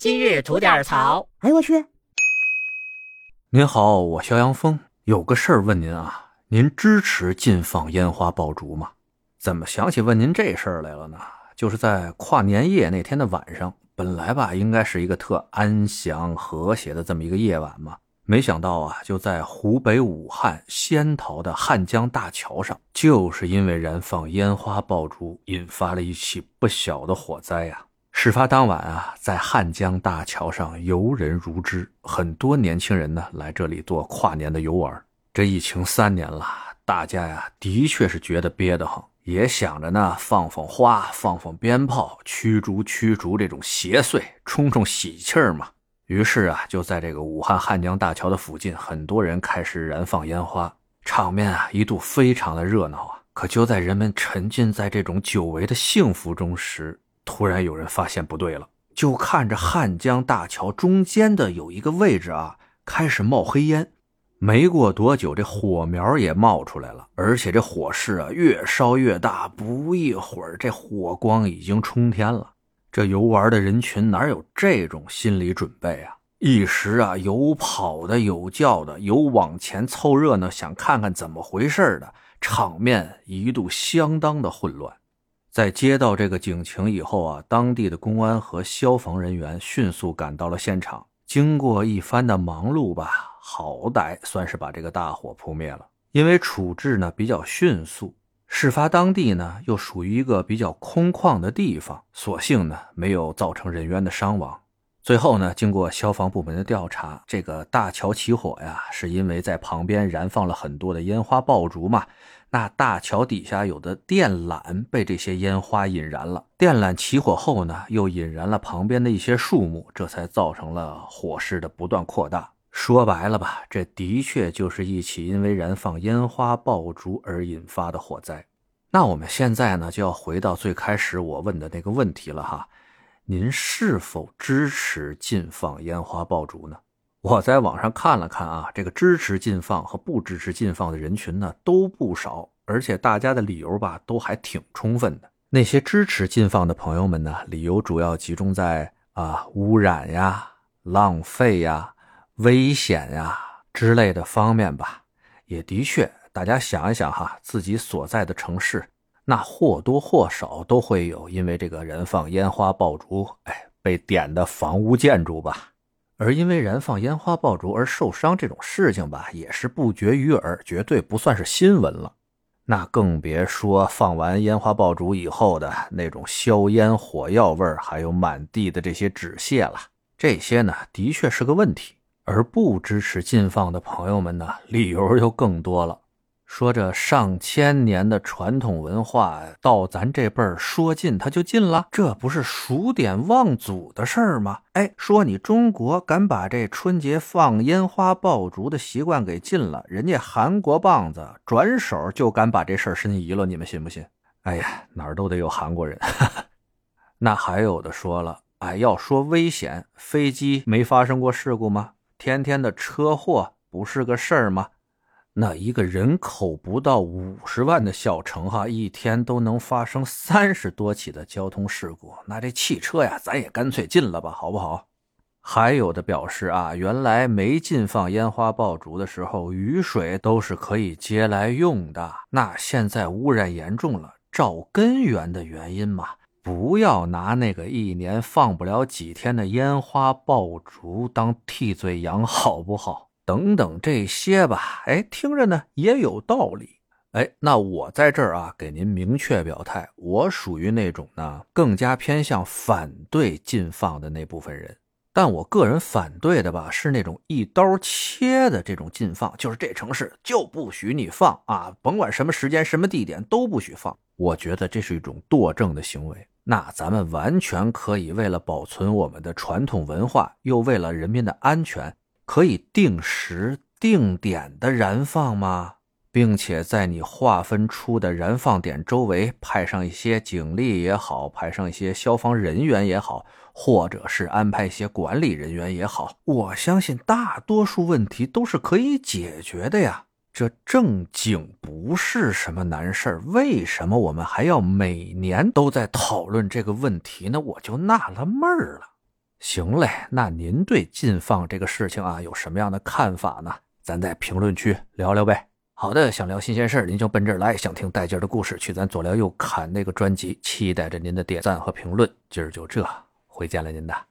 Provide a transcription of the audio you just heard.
今日吐点槽。哎呦我去！您好，我肖阳峰，有个事儿问您啊，您支持禁放烟花爆竹吗？怎么想起问您这事儿来了呢？就是在跨年夜那天的晚上，本来吧应该是一个特安详和谐的这么一个夜晚嘛，没想到啊，就在湖北武汉仙桃的汉江大桥上，就是因为燃放烟花爆竹，引发了一起不小的火灾呀。事发当晚啊，在汉江大桥上游人如织，很多年轻人呢来这里做跨年的游玩。这疫情三年了，大家呀的确是觉得憋得慌，也想着呢放放花、放放鞭炮，驱逐驱逐这种邪祟，冲冲喜气儿嘛。于是啊，就在这个武汉汉江大桥的附近，很多人开始燃放烟花，场面啊一度非常的热闹啊。可就在人们沉浸在这种久违的幸福中时，突然有人发现不对了，就看着汉江大桥中间的有一个位置啊，开始冒黑烟。没过多久，这火苗也冒出来了，而且这火势啊越烧越大。不一会儿，这火光已经冲天了。这游玩的人群哪有这种心理准备啊？一时啊，有跑的，有叫的，有往前凑热闹，想看看怎么回事的，场面一度相当的混乱。在接到这个警情以后啊，当地的公安和消防人员迅速赶到了现场。经过一番的忙碌吧，好歹算是把这个大火扑灭了。因为处置呢比较迅速，事发当地呢又属于一个比较空旷的地方，所幸呢没有造成人员的伤亡。最后呢，经过消防部门的调查，这个大桥起火呀，是因为在旁边燃放了很多的烟花爆竹嘛。那大桥底下有的电缆被这些烟花引燃了，电缆起火后呢，又引燃了旁边的一些树木，这才造成了火势的不断扩大。说白了吧，这的确就是一起因为燃放烟花爆竹而引发的火灾。那我们现在呢，就要回到最开始我问的那个问题了哈，您是否支持禁放烟花爆竹呢？我在网上看了看啊，这个支持禁放和不支持禁放的人群呢都不少，而且大家的理由吧都还挺充分的。那些支持禁放的朋友们呢，理由主要集中在啊污染呀、浪费呀、危险呀之类的方面吧。也的确，大家想一想哈，自己所在的城市，那或多或少都会有因为这个燃放烟花爆竹，哎，被点的房屋建筑吧。而因为燃放烟花爆竹而受伤这种事情吧，也是不绝于耳，绝对不算是新闻了。那更别说放完烟花爆竹以后的那种硝烟火药味还有满地的这些纸屑了。这些呢，的确是个问题。而不支持禁放的朋友们呢，理由又更多了。说这上千年的传统文化到咱这辈儿说禁它就禁了，这不是数典忘祖的事儿吗？哎，说你中国敢把这春节放烟花爆竹的习惯给禁了，人家韩国棒子转手就敢把这事儿申遗了，你们信不信？哎呀，哪儿都得有韩国人。那还有的说了，哎，要说危险，飞机没发生过事故吗？天天的车祸不是个事儿吗？那一个人口不到五十万的小城，哈，一天都能发生三十多起的交通事故。那这汽车呀，咱也干脆禁了吧，好不好？还有的表示啊，原来没禁放烟花爆竹的时候，雨水都是可以接来用的。那现在污染严重了，找根源的原因嘛，不要拿那个一年放不了几天的烟花爆竹当替罪羊，好不好？等等这些吧，哎，听着呢也有道理。哎，那我在这儿啊，给您明确表态，我属于那种呢更加偏向反对禁放的那部分人。但我个人反对的吧，是那种一刀切的这种禁放，就是这城市就不许你放啊，甭管什么时间、什么地点都不许放。我觉得这是一种惰政的行为。那咱们完全可以为了保存我们的传统文化，又为了人民的安全。可以定时定点的燃放吗？并且在你划分出的燃放点周围派上一些警力也好，派上一些消防人员也好，或者是安排一些管理人员也好，我相信大多数问题都是可以解决的呀。这正经不是什么难事儿，为什么我们还要每年都在讨论这个问题呢？我就纳了闷儿了。行嘞，那您对禁放这个事情啊有什么样的看法呢？咱在评论区聊聊呗。好的，想聊新鲜事儿您就奔这儿来；想听带劲儿的故事，去咱左聊右侃那个专辑。期待着您的点赞和评论。今儿就这，回见了您的。